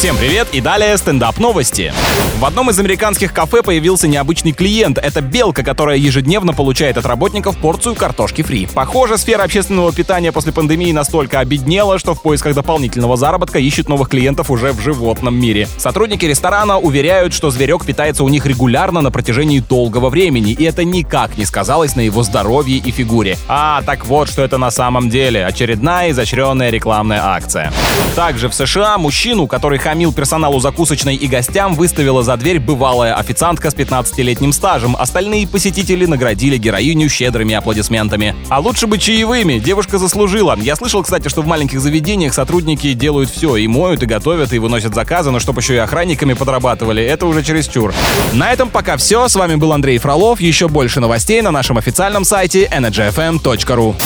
Всем привет и далее стендап новости. В одном из американских кафе появился необычный клиент. Это белка, которая ежедневно получает от работников порцию картошки фри. Похоже, сфера общественного питания после пандемии настолько обеднела, что в поисках дополнительного заработка ищут новых клиентов уже в животном мире. Сотрудники ресторана уверяют, что зверек питается у них регулярно на протяжении долгого времени, и это никак не сказалось на его здоровье и фигуре. А, так вот, что это на самом деле. Очередная изощренная рекламная акция. Также в США мужчину, который хамил персоналу закусочной и гостям, выставила за дверь бывалая официантка с 15-летним стажем. Остальные посетители наградили героиню щедрыми аплодисментами. А лучше бы чаевыми, девушка заслужила. Я слышал, кстати, что в маленьких заведениях сотрудники делают все, и моют, и готовят, и выносят заказы, но чтобы еще и охранниками подрабатывали, это уже чересчур. На этом пока все. С вами был Андрей Фролов. Еще больше новостей на нашем официальном сайте energyfm.ru.